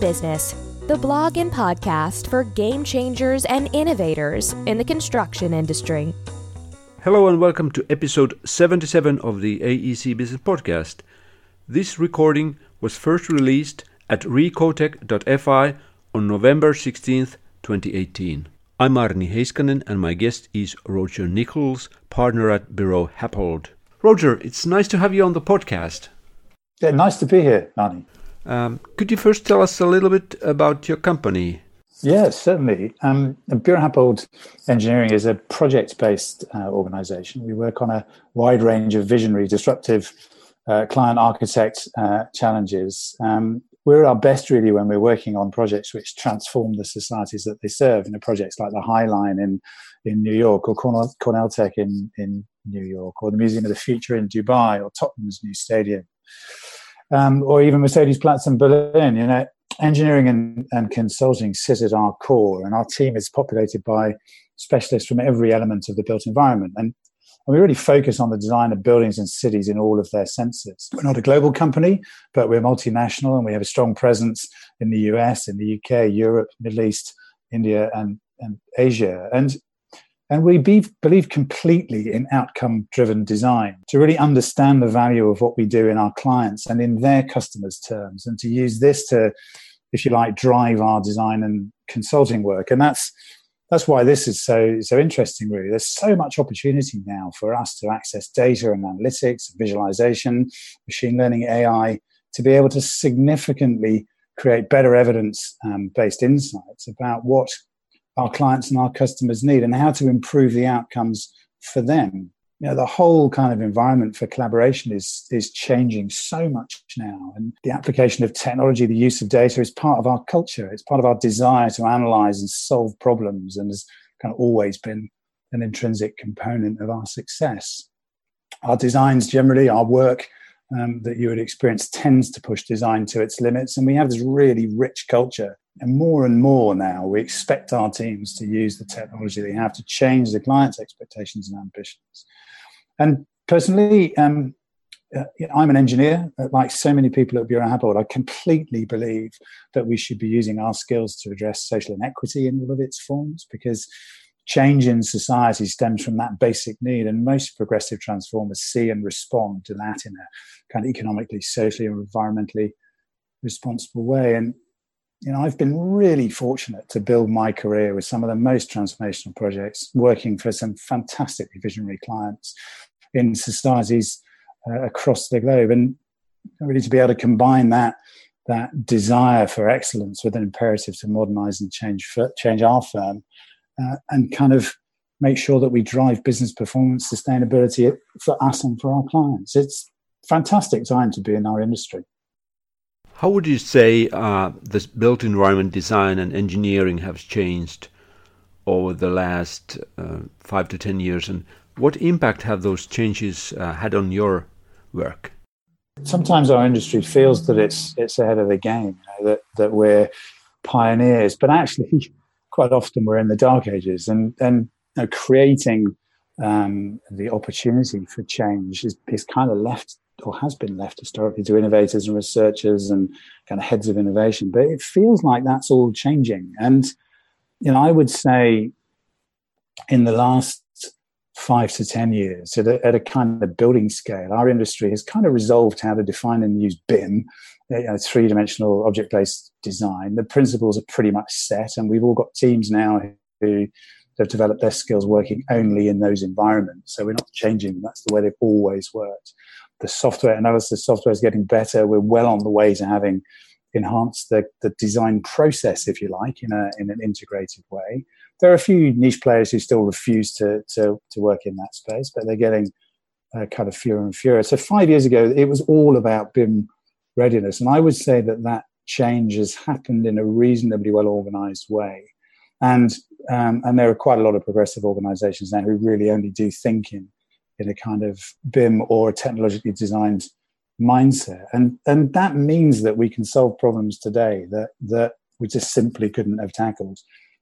Business, the blog and podcast for game changers and innovators in the construction industry. Hello and welcome to episode 77 of the AEC Business Podcast. This recording was first released at recotech.fi on November 16th, 2018. I'm Aarni Heiskanen and my guest is Roger Nichols, partner at Buro Happold. Roger, it's nice to have you on the podcast. Yeah, nice to be here, Aarni. Um, could you first tell us a little bit about your company? Yes, certainly. Um, Buro Happold Engineering is a project-based uh, organization. We work on a wide range of visionary, disruptive uh, client architect uh, challenges. Um, we're at our best really when we're working on projects which transform the societies that they serve. You know, projects like the High Line in in New York, or Cornell, Cornell Tech in in New York, or the Museum of the Future in Dubai, or Tottenham's new stadium um, or even Mercedes-Platz in Berlin. You know, engineering and, and consulting sit at our core, and our team is populated by specialists from every element of the built environment. And, and we really focus on the design of buildings and cities in all of their senses. We're not a global company, but we're multinational, and we have a strong presence in the US, in the UK, Europe, Middle East, India, and, and Asia. And and we be, believe completely in outcome driven design to really understand the value of what we do in our clients and in their customers' terms, and to use this to, if you like, drive our design and consulting work. And that's that's why this is so so interesting. Really, there's so much opportunity now for us to access data and analytics, visualization, machine learning, AI, to be able to significantly create better evidence um, based insights about what our clients and our customers need and how to improve the outcomes for them. You know, the whole kind of environment for collaboration is is changing so much now. And the application of technology, the use of data is part of our culture. It's part of our desire to analyze and solve problems and has kind of always been an intrinsic component of our success. Our designs generally, our work um, that you would experience tends to push design to its limits. And we have this really rich culture and more and more now, we expect our teams to use the technology they have to change the client's expectations and ambitions. And personally, um, uh, I'm an engineer. Uh, like so many people at Happold, I completely believe that we should be using our skills to address social inequity in all of its forms because change in society stems from that basic need. And most progressive transformers see and respond to that in a kind of economically, socially, or environmentally responsible way. And you know, I've been really fortunate to build my career with some of the most transformational projects, working for some fantastically visionary clients in societies uh, across the globe, and really to be able to combine that that desire for excellence with an imperative to modernize and change change our firm, uh, and kind of make sure that we drive business performance, sustainability for us and for our clients. It's fantastic time to be in our industry. How would you say uh, this built environment design and engineering have changed over the last uh, five to ten years, and what impact have those changes uh, had on your work? Sometimes our industry feels that it's it's ahead of the game, you know, that that we're pioneers, but actually, quite often we're in the dark ages, and and you know, creating um, the opportunity for change is, is kind of left or has been left historically to innovators and researchers and kind of heads of innovation. But it feels like that's all changing. And, you know, I would say in the last five to 10 years at a, at a kind of building scale, our industry has kind of resolved how to define and use BIM, you know, three dimensional object based design. The principles are pretty much set, and we've all got teams now who have developed their skills working only in those environments. So we're not changing them. That's the way they've always worked the software analysis software is getting better. We're well on the way to having enhanced the, the design process, if you like, in, a, in an integrated way. There are a few niche players who still refuse to, to, to work in that space, but they're getting uh, kind of fewer and fewer. So five years ago, it was all about BIM readiness. And I would say that that change has happened in a reasonably well organized way. And, um, and there are quite a lot of progressive organizations now who really only do thinking in a kind of BIM or technologically designed mindset. And, and that means that we can solve problems today that, that we just simply couldn't have tackled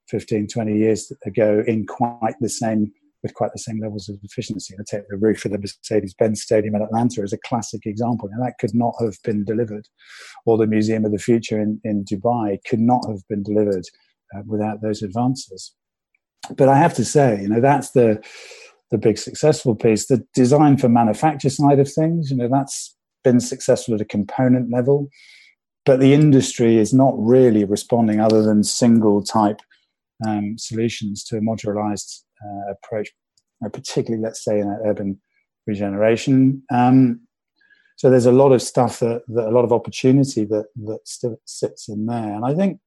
15, 20 years ago in quite the same with quite the same levels of efficiency. I take the roof of the Mercedes-Benz Stadium in Atlanta as a classic example. and that could not have been delivered, or the Museum of the Future in, in Dubai could not have been delivered uh, without those advances. But I have to say, you know, that's the the big successful piece. The design for manufacture side of things, you know, that's been successful at a component level, but the industry is not really responding other than single type um, solutions to a modularized uh, approach, uh, particularly, let's say, in urban regeneration. Um, so there's a lot of stuff that, that, a lot of opportunity that that still sits in there, and I think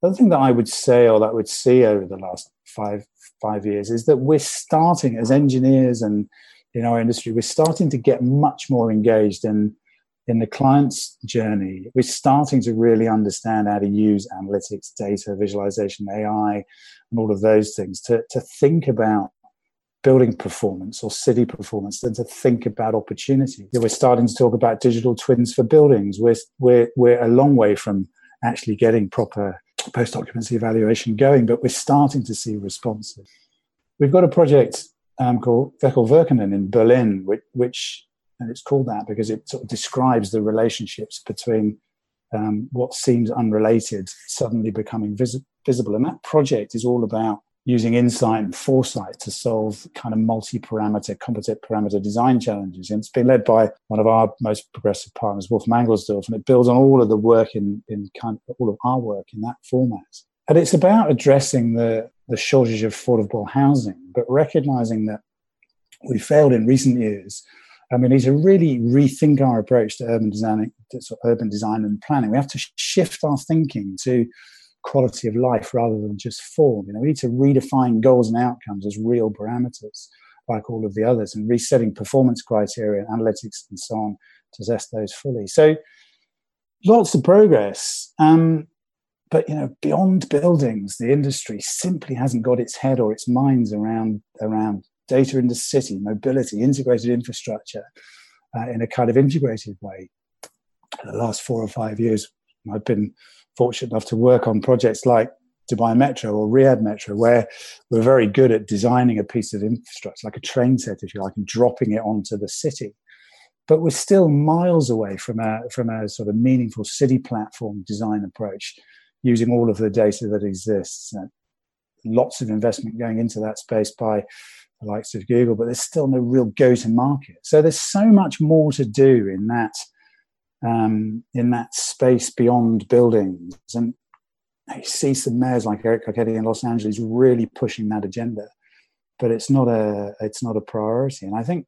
the other thing that I would say or that I would see over the last five five years is that we're starting as engineers and in our industry, we're starting to get much more engaged in in the client's journey. We're starting to really understand how to use analytics, data, visualization, AI, and all of those things to, to think about building performance or city performance than to think about opportunity. We're starting to talk about digital twins for buildings. We're, we're, we're a long way from actually getting proper post occupancy evaluation going, but we're starting to see responses. We've got a project um, called Wechselwirkungen in Berlin, which, which, and it's called that because it sort of describes the relationships between um, what seems unrelated suddenly becoming vis- visible. And that project is all about using insight and foresight to solve kind of multi-parameter, composite parameter design challenges. And it's been led by one of our most progressive partners, Wolf Mangelsdorf, and it builds on all of the work in, in kind of all of our work in that format. And it's about addressing the, the shortage of affordable housing, but recognizing that we failed in recent years. And we need to really rethink our approach to urban design, to urban design and planning. We have to shift our thinking to quality of life rather than just form. You know, we need to redefine goals and outcomes as real parameters, like all of the others, and resetting performance criteria, analytics, and so on to test those fully. So, lots of progress. Um, but you know, beyond buildings, the industry simply hasn't got its head or its minds around around data in the city, mobility, integrated infrastructure uh, in a kind of integrated way. In the last four or five years, I've been fortunate enough to work on projects like Dubai Metro or Riyadh Metro, where we're very good at designing a piece of infrastructure, like a train set, if you like, and dropping it onto the city. But we're still miles away from a from a sort of meaningful city platform design approach using all of the data that exists. Uh, lots of investment going into that space by the likes of Google, but there's still no real go to market. So there's so much more to do in that um, in that space beyond buildings. And you see some mayors like Eric Garcetti in Los Angeles really pushing that agenda, but it's not a it's not a priority. And I think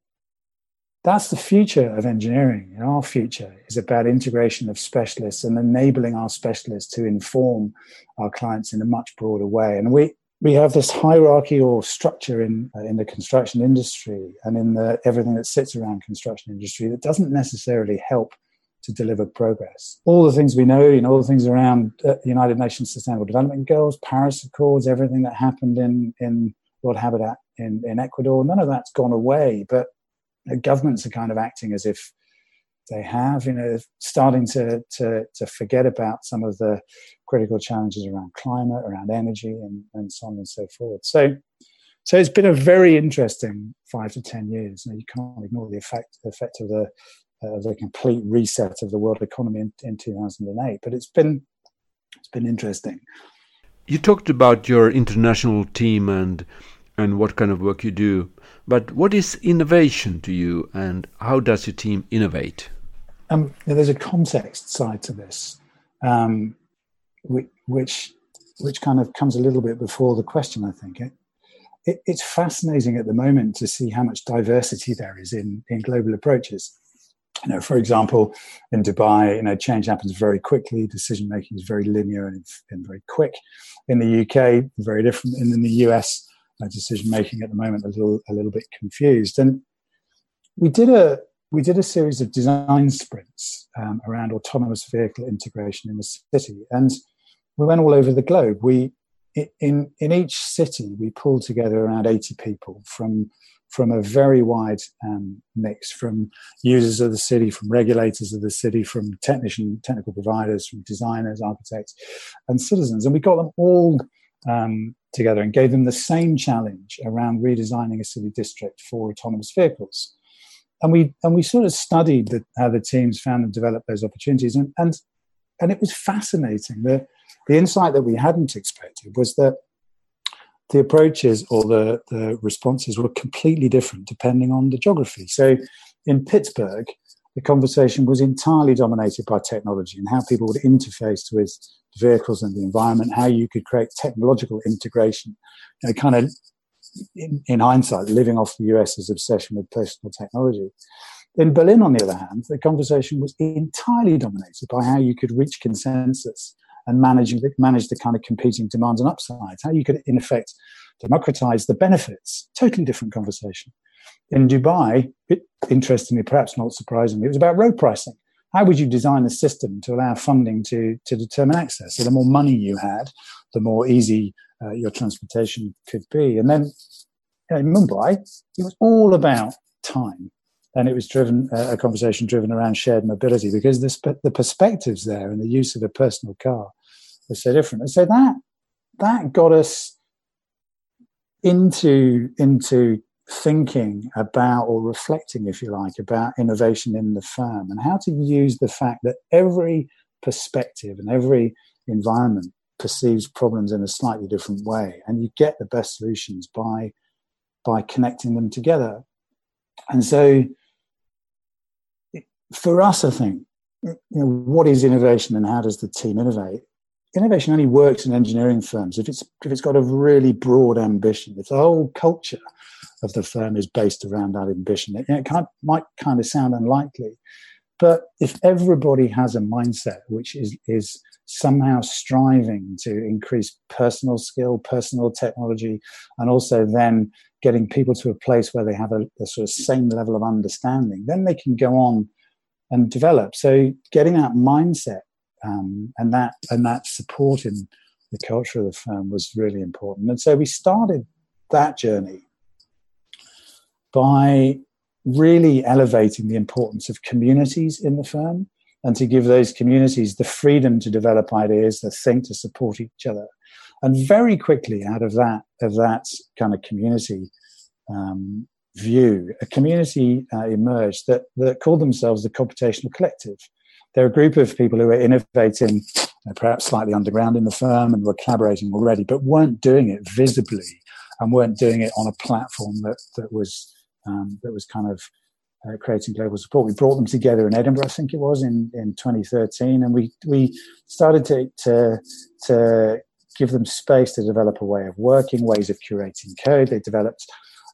that's the future of engineering. Our future is about integration of specialists and enabling our specialists to inform our clients in a much broader way. And we, we have this hierarchy or structure in, uh, in the construction industry and in the, everything that sits around construction industry that doesn't necessarily help to deliver progress. All the things we know, you know, all the things around uh, United Nations Sustainable Development Goals, Paris Accords, everything that happened in, in World Habitat in, in Ecuador, none of that's gone away, but governments are kind of acting as if they have, you know, starting to, to, to forget about some of the critical challenges around climate, around energy, and, and so on and so forth. So, so it's been a very interesting five to ten years. You can't ignore the effect, the effect of the uh, the complete reset of the world economy in, in 2008. But it's been it's been interesting. You talked about your international team and and what kind of work you do. But what is innovation to you, and how does your team innovate? Um, there's a context side to this, um, which which kind of comes a little bit before the question. I think it, it, it's fascinating at the moment to see how much diversity there is in in global approaches. You know, for example, in Dubai, you know, change happens very quickly. Decision making is very linear and, and very quick. In the UK, very different. And in the US, decision making at the moment a little a little bit confused. And we did a we did a series of design sprints um, around autonomous vehicle integration in the city, and we went all over the globe. We in in each city we pulled together around eighty people from from a very wide um, mix from users of the city, from regulators of the city, from technician technical providers, from designers, architects, and citizens, and we got them all um, together and gave them the same challenge around redesigning a city district for autonomous vehicles. And we and we sort of studied the, how the teams found and developed those opportunities, and and and it was fascinating. The the insight that we hadn't expected was that the approaches or the, the responses were completely different depending on the geography. So in Pittsburgh, the conversation was entirely dominated by technology and how people would interface with vehicles and the environment, how you could create technological integration, you know, kind of in, in, hindsight, living off the US's obsession with personal technology. In Berlin, on the other hand, the conversation was entirely dominated by how you could reach consensus and manage, manage the kind of competing demands and upsides, how you could, in effect, democratize the benefits. Totally different conversation. In Dubai, it, interestingly, perhaps not surprisingly, it was about road pricing. How would you design a system to allow funding to, to determine access? So the more money you had, the more easy uh, your transportation could be. And then in Mumbai, it was all about time. And it was driven uh, a conversation driven around shared mobility because the, the perspectives there and the use of a personal car was so different. And so that that got us into into thinking about or reflecting, if you like, about innovation in the firm and how to use the fact that every perspective and every environment perceives problems in a slightly different way, and you get the best solutions by by connecting them together. And so, for us, I think, you know, what is innovation and how does the team innovate? Innovation only works in engineering firms if it's if it's got a really broad ambition. If the whole culture of the firm is based around that ambition. It, it might kind of sound unlikely, but if everybody has a mindset which is is somehow striving to increase personal skill, personal technology, and also then getting people to a place where they have a, a sort of same level of understanding, then they can go on and develop. So getting that mindset um, and that and that support in the culture of the firm was really important. And so we started that journey by really elevating the importance of communities in the firm and to give those communities the freedom to develop ideas, to think, to support each other. And very quickly, out of that, of that kind of community um, view, a community uh, emerged that, that called themselves the Computational Collective. They're a group of people who were innovating, uh, perhaps slightly underground in the firm, and were collaborating already, but weren't doing it visibly and weren't doing it on a platform that, that was um, that was kind of uh, creating global support. We brought them together in Edinburgh, I think it was in, in 2013, and we we started to, to to give them space to develop a way of working, ways of curating code. They developed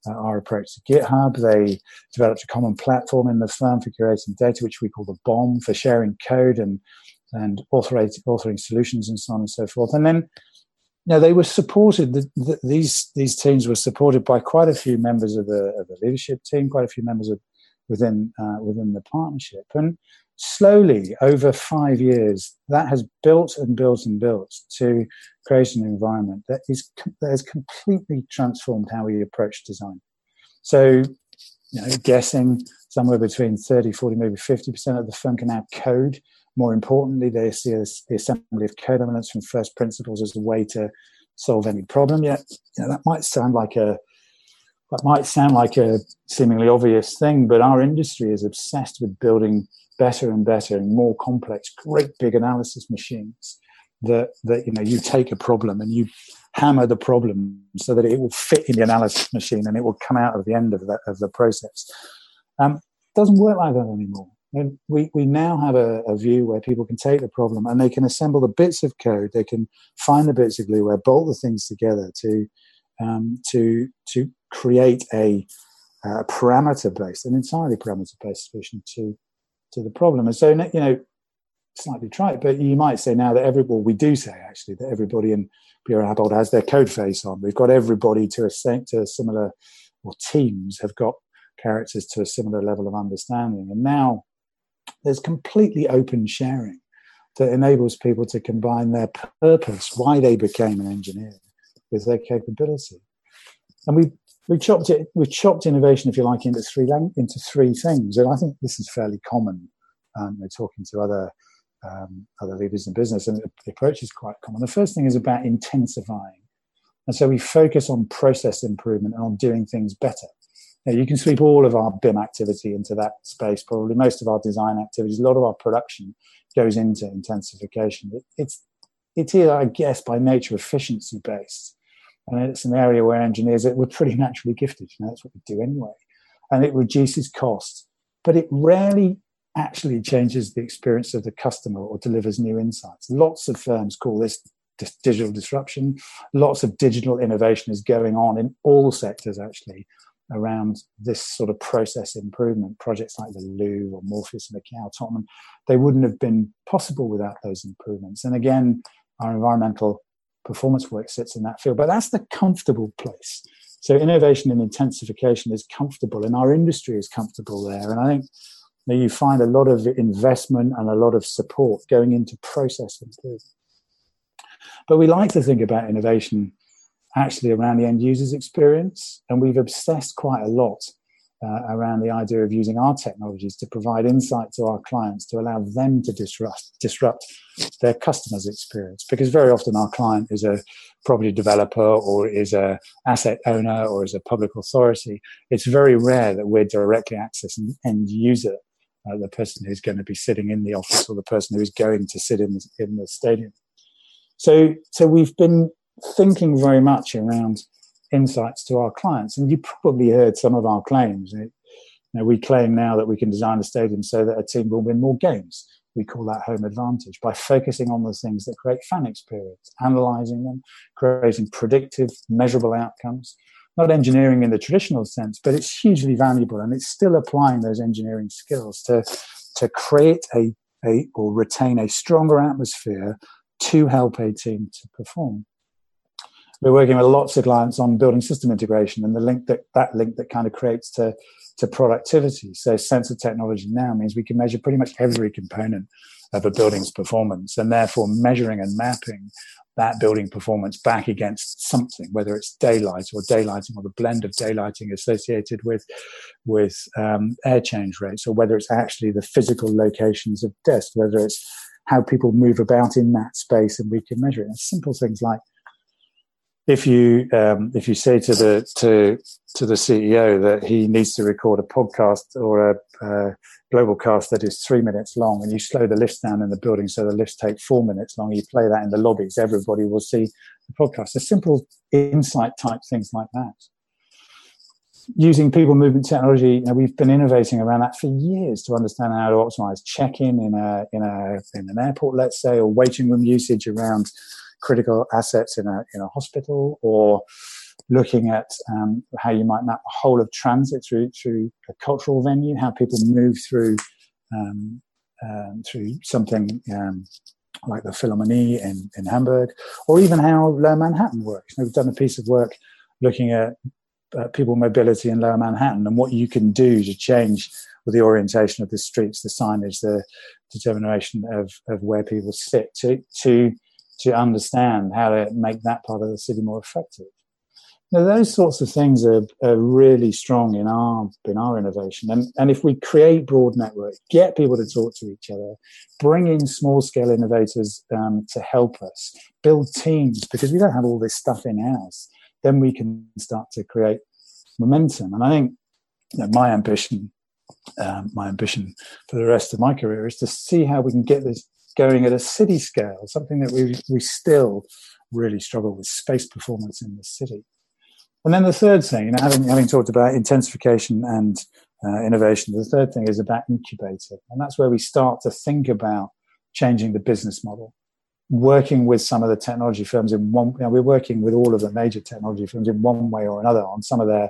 uh, our approach to GitHub. They developed a common platform in the firm for curating data, which we call the BHoM for sharing code and and authoring, authoring solutions and so on and so forth. And then you know, they were supported. The, the, these these teams were supported by quite a few members of the, of the leadership team, quite a few members of within uh, within the partnership, and slowly over five years, that has built and built and built to create an environment that is that has completely transformed how we approach design. So, you know, guessing somewhere between 30, 40, maybe 50% of the firm can now code more importantly, they see as the assembly of code elements from first principles as a way to solve any problem. Yet, you know, that might sound like a that might sound like a seemingly obvious thing, but our industry is obsessed with building better and better and more complex, great big analysis machines that that you know you take a problem and you hammer the problem so that it will fit in the analysis machine and it will come out at the end of the, of the process. Um, doesn't work like that anymore. And we, we now have a, a, view where people can take the problem and they can assemble the bits of code, they can find the bits of glue, where bolt the things together to um, to to create a, uh, a parameter based, an entirely parameter based solution to to the problem. And so you know, slightly trite, but you might say now that every well, we do say actually that everybody in Buro Happold has their code face on. We've got everybody to a to a similar or teams have got characters to a similar level of understanding. And now there's completely open sharing that enables people to combine their purpose, why they became an engineer, with their capability. And we we chopped it we chopped innovation, if you like, into three into three things. And I think this is fairly common. Um, we're talking to other um, other leaders in business, and the approach is quite common. The first thing is about intensifying And so we focus on process improvement and on doing things better. Now, you can sweep all of our BIM activity into that space, probably most of our design activities, a lot of our production goes into intensification. It, it's, it is, I guess, by nature efficiency based. And it's an area where engineers we're pretty naturally gifted. You know, that's what we do anyway. And it reduces costs, but it rarely actually changes the experience of the customer or delivers new insights. Lots of firms call this digital disruption. Lots of digital innovation is going on in all sectors, actually, around this sort of process improvement. Projects like the Louvre or Morpheus and Macau, Tottenham, they wouldn't have been possible without those improvements. And again, our environmental performance work sits in that field, but that's the comfortable place. So innovation and intensification is comfortable, and our industry is comfortable there. And I think that you find a lot of investment and a lot of support going into process improvement. But we like to think about innovation actually around the end user's experience, and we've obsessed quite a lot uh, around the idea of using our technologies to provide insight to our clients to allow them to disrupt disrupt their customers' experience. Because very often our client is a property developer or is a asset owner or is a public authority. It's very rare that we're directly accessing end user, uh, the person who's going to be sitting in the office or the person who's going to sit in the, in the stadium. So, so we've been thinking very much around insights to our clients. And you probably heard some of our claims. you know, we claim now that we can design a stadium so that a team will win more games. We call that home advantage by focusing on the things that create fan experience, analyzing them, creating predictive, measurable outcomes. Not engineering in the traditional sense, but it's hugely valuable and it's still applying those engineering skills to, to create a, a or retain a stronger atmosphere to help a team to perform we're working with lots of clients on building system integration and the link that that link that kind of creates to to productivity. So sensor technology now means we can measure pretty much every component of a building's performance and therefore measuring and mapping that building performance back against something, whether it's daylight or daylighting or the blend of daylighting associated with with um, air change rates, or whether it's actually the physical locations of desks, whether it's how people move about in that space and we can measure it. And simple things like if you um, if you say to the to to the CEO that he needs to record a podcast or a, a, global cast that is three minutes long, and you slow the lifts down in the building so the lifts take four minutes long, you play that in the lobbies, everybody will see the podcast. The simple insight type things like that. Using people movement technology, you know, we've been innovating around that for years to understand how to optimize check-in in a in a in an airport, let's say, or waiting room usage around critical assets in a, in a hospital or looking at um, how you might map the whole of transit through through a cultural venue, how people move through um, um, through something um, like the Philharmonie in, in Hamburg, or even how Lower Manhattan works. we've done a piece of work looking at uh, people mobility in Lower Manhattan and what you can do to change with the orientation of the streets, the signage, the determination of, of where people sit to to to understand how to make that part of the city more effective. Now, those sorts of things are, are really strong in our in our innovation, and and if we create broad networks, get people to talk to each other, bring in small scale innovators um, to help us build teams because we don't have all this stuff in house, then we can start to create momentum. And I think you know, my ambition, um, my ambition for the rest of my career is to see how we can get this going at a city scale, something that we, we still really struggle with space performance in the city. And then the third thing, you know, having, having talked about intensification and uh, innovation, the third thing is about incubator. And that's where we start to think about changing the business model, working with some of the technology firms in one, you know, we're working with all of the major technology firms in one way or another on some of their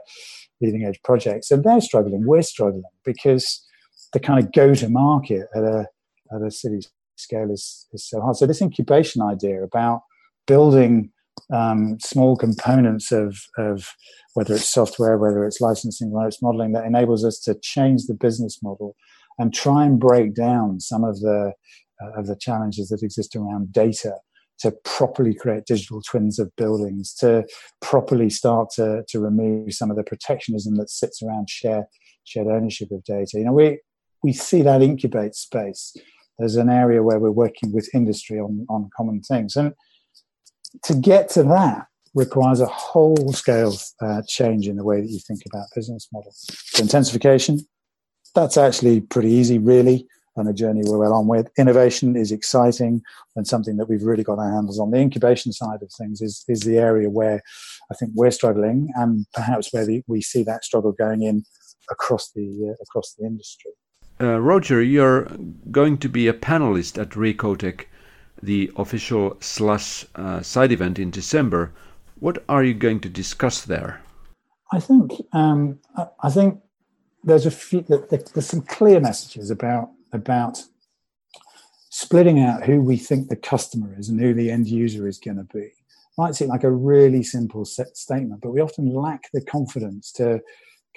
leading edge projects. And they're struggling, we're struggling because the kind of go to market at a, at a city scale is, is so hard. So this incubation idea about building um, small components of, of whether it's software, whether it's licensing, whether it's modeling that enables us to change the business model and try and break down some of the uh, of the challenges that exist around data to properly create digital twins of buildings, to properly start to, to remove some of the protectionism that sits around share, shared ownership of data. You know, we we see that incubate space there's an area where we're working with industry on, on common things. And to get to that, requires a whole scale uh, change in the way that you think about business models. So intensification, that's actually pretty easy, really, and a journey we're well on with. Innovation is exciting and something that we've really got our handles on. The incubation side of things is, is the area where I think we're struggling, and perhaps where the, we see that struggle going in across the uh, across the industry. Uh, Roger, you're going to be a panelist at Recotech, the official Slush uh, side event in December. What are you going to discuss there? I think um, I think there's a few, there's some clear messages about about splitting out who we think the customer is and who the end user is going to be. Might seem like a really simple statement, but we often lack the confidence to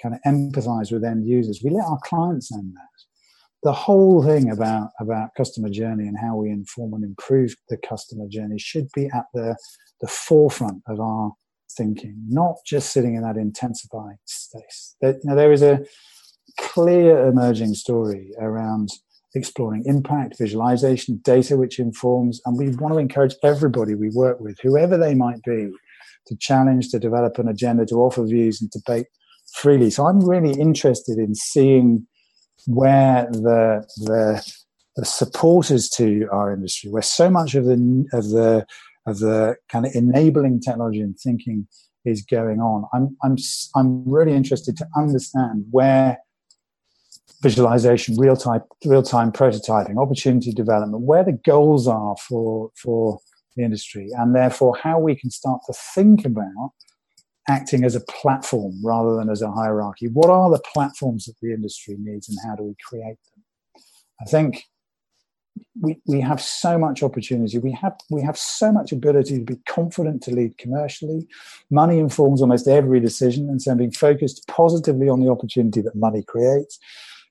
kind of empathize with end users. We let our clients know that. The whole thing about, about customer journey and how we inform and improve the customer journey should be at the, the forefront of our thinking, not just sitting in that intensified space. There, you know, there is a clear emerging story around exploring impact, visualization, data which informs, and we want to encourage everybody we work with, whoever they might be, to challenge, to develop an agenda, to offer views and debate freely. So I'm really interested in seeing where the the, the supporters to our industry, where so much of the of the of the kind of enabling technology and thinking is going on. I'm I'm I'm really interested to understand where visualization, real time real time prototyping, opportunity development, where the goals are for for the industry, and therefore how we can start to think about acting as a platform rather than as a hierarchy. What are the platforms that the industry needs, and how do we create them? I think we, we have so much opportunity. We have we have so much ability to be confident to lead commercially. Money informs almost every decision, and so being focused positively on the opportunity that money creates,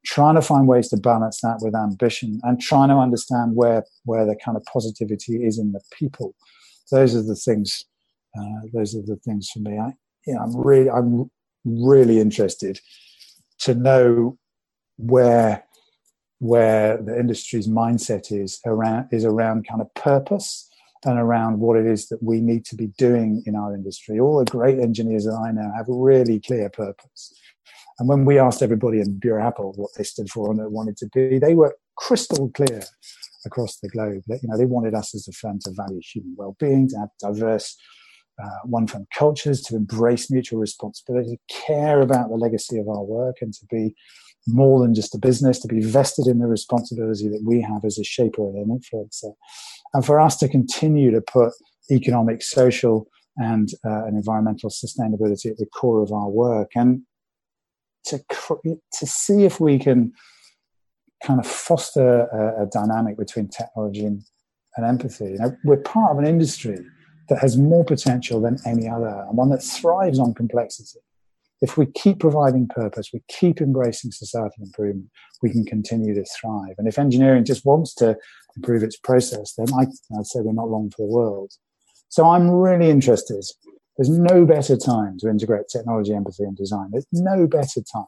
trying to find ways to balance that with ambition, and trying to understand where where the kind of positivity is in the people. Those are the things. Uh, those are the things for me. I, know, I'm really I'm really interested to know where where the industry's mindset is around is around kind of purpose and around what it is that we need to be doing in our industry. All the great engineers that I know have a really clear purpose. And when we asked everybody in Buro Happold what they stood for and what they wanted to be, they were crystal clear across the globe that you know they wanted us as a firm to value human well-being, to have diverse uh, one firm cultures, to embrace mutual responsibility, to care about the legacy of our work, and to be more than just a business, to be vested in the responsibility that we have as a shaper and an influencer. And for us to continue to put economic, social, and, uh, and environmental sustainability at the core of our work and to, to see if we can kind of foster a, a dynamic between technology and, and empathy. You know, we're part of an industry that has more potential than any other and one that thrives on complexity if we keep providing purpose, we keep embracing societal improvement, we can continue to thrive. And if engineering just wants to improve its process, then I, I'd say we're not long for the world. So I'm really interested. There's no better time to integrate technology, empathy, and design. There's no better time.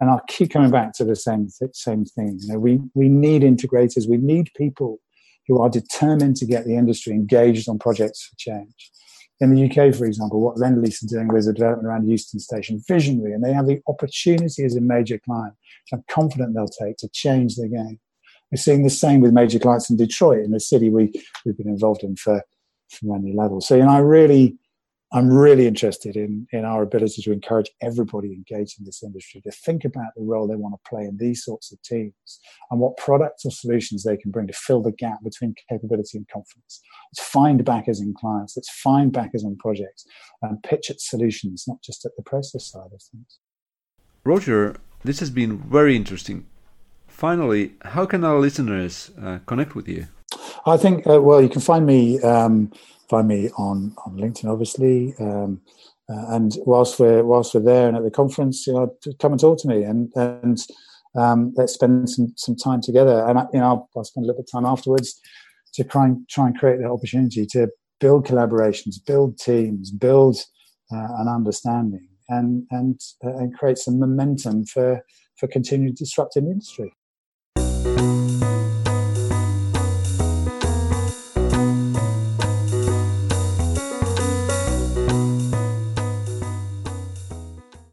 And I'll keep coming back to the same same thing. You know, we we need integrators. We need people who are determined to get the industry engaged on projects for change. In the UK, for example, what Lendlease are doing with the development around Euston Station, visionary, and they have the opportunity as a major client, which I'm confident they'll take to change the game. We're seeing the same with major clients in Detroit, in the city we, we've been involved in for, for many levels. So, know, I really I'm really interested in, in our ability to encourage everybody engaged in this industry to think about the role they want to play in these sorts of teams and what products or solutions they can bring to fill the gap between capability and confidence. Let's find backers in clients, let's find backers on projects and pitch at solutions, not just at the process side of things. Roger, this has been very interesting. Finally, how can our listeners uh, connect with you? I think, uh, well, you can find me. Um, find me on on LinkedIn, obviously. Um, uh, and whilst we're whilst we're there and at the conference, you know, come and talk to me and and um, let's spend some some time together. And you know, I'll, I'll, spend a little bit of time afterwards to try and try and create the opportunity to build collaborations, build teams, build uh, an understanding, and and uh, and create some momentum for for continued disrupting the industry.